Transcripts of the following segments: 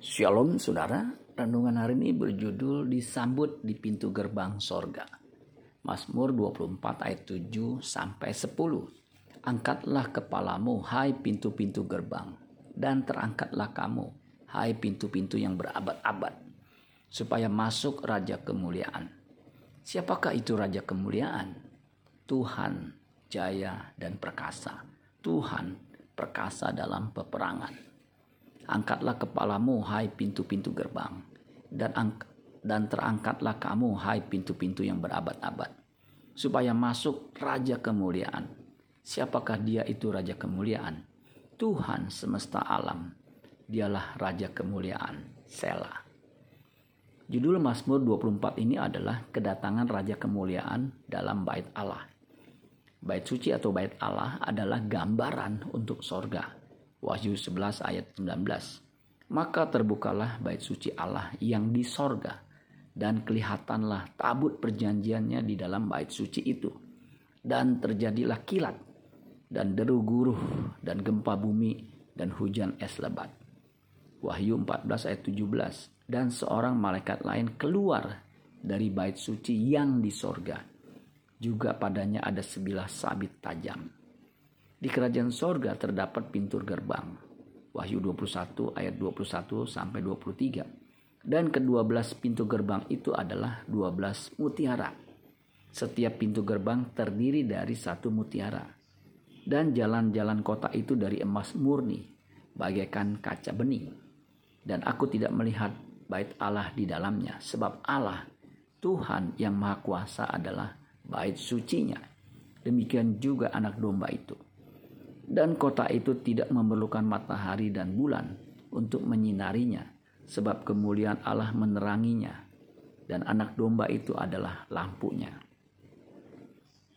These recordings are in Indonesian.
Shalom saudara, renungan hari ini berjudul disambut di pintu gerbang sorga. Mazmur 24 ayat 7 sampai 10. Angkatlah kepalamu hai pintu-pintu gerbang dan terangkatlah kamu hai pintu-pintu yang berabad-abad supaya masuk raja kemuliaan. Siapakah itu raja kemuliaan? Tuhan jaya dan perkasa. Tuhan perkasa dalam peperangan. Angkatlah kepalamu, hai pintu-pintu gerbang, dan dan terangkatlah kamu, hai pintu-pintu yang berabad-abad, supaya masuk Raja kemuliaan. Siapakah dia itu Raja kemuliaan? Tuhan semesta alam. Dialah Raja kemuliaan. Sela. Judul Mazmur 24 ini adalah kedatangan Raja kemuliaan dalam bait Allah. Bait suci atau bait Allah adalah gambaran untuk sorga Wahyu 11 ayat 19. Maka terbukalah bait suci Allah yang di sorga dan kelihatanlah tabut perjanjiannya di dalam bait suci itu. Dan terjadilah kilat dan deru guruh dan gempa bumi dan hujan es lebat. Wahyu 14 ayat 17. Dan seorang malaikat lain keluar dari bait suci yang di sorga. Juga padanya ada sebilah sabit tajam di kerajaan sorga terdapat pintu gerbang. Wahyu 21 ayat 21 sampai 23. Dan kedua belas pintu gerbang itu adalah 12 mutiara. Setiap pintu gerbang terdiri dari satu mutiara. Dan jalan-jalan kota itu dari emas murni, bagaikan kaca bening. Dan aku tidak melihat bait Allah di dalamnya, sebab Allah, Tuhan yang Maha Kuasa adalah bait sucinya. Demikian juga anak domba itu dan kota itu tidak memerlukan matahari dan bulan untuk menyinarinya, sebab kemuliaan Allah meneranginya, dan anak domba itu adalah lampunya.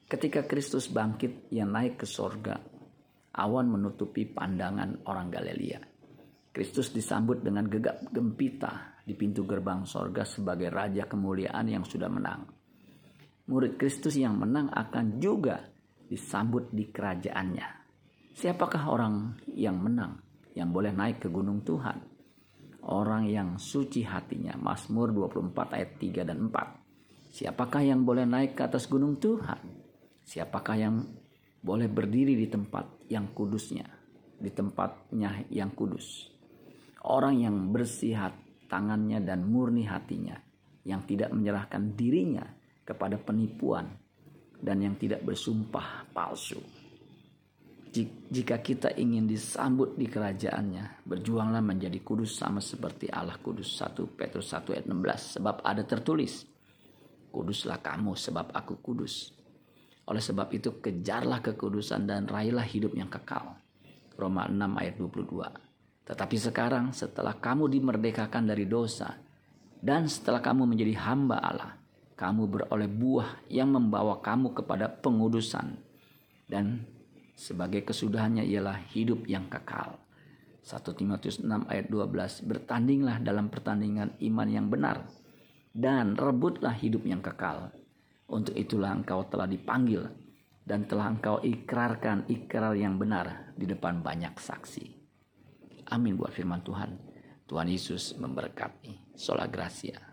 Ketika Kristus bangkit yang naik ke sorga, awan menutupi pandangan orang Galilea. Kristus disambut dengan gegap gempita di pintu gerbang sorga sebagai Raja kemuliaan yang sudah menang. Murid Kristus yang menang akan juga disambut di kerajaannya Siapakah orang yang menang yang boleh naik ke gunung Tuhan? Orang yang suci hatinya. Mazmur 24 ayat 3 dan 4. Siapakah yang boleh naik ke atas gunung Tuhan? Siapakah yang boleh berdiri di tempat yang kudusnya? Di tempatnya yang kudus. Orang yang bersih tangannya dan murni hatinya. Yang tidak menyerahkan dirinya kepada penipuan dan yang tidak bersumpah palsu jika kita ingin disambut di kerajaannya, berjuanglah menjadi kudus sama seperti Allah kudus. 1 Petrus 1 ayat 16. Sebab ada tertulis, kuduslah kamu sebab aku kudus. Oleh sebab itu kejarlah kekudusan dan raihlah hidup yang kekal. Roma 6 ayat 22. Tetapi sekarang setelah kamu dimerdekakan dari dosa dan setelah kamu menjadi hamba Allah, kamu beroleh buah yang membawa kamu kepada pengudusan dan sebagai kesudahannya ialah hidup yang kekal. 1 Timotius 6 ayat 12 Bertandinglah dalam pertandingan iman yang benar dan rebutlah hidup yang kekal. Untuk itulah engkau telah dipanggil dan telah engkau ikrarkan ikrar yang benar di depan banyak saksi. Amin buat firman Tuhan. Tuhan Yesus memberkati. Sola Gracia.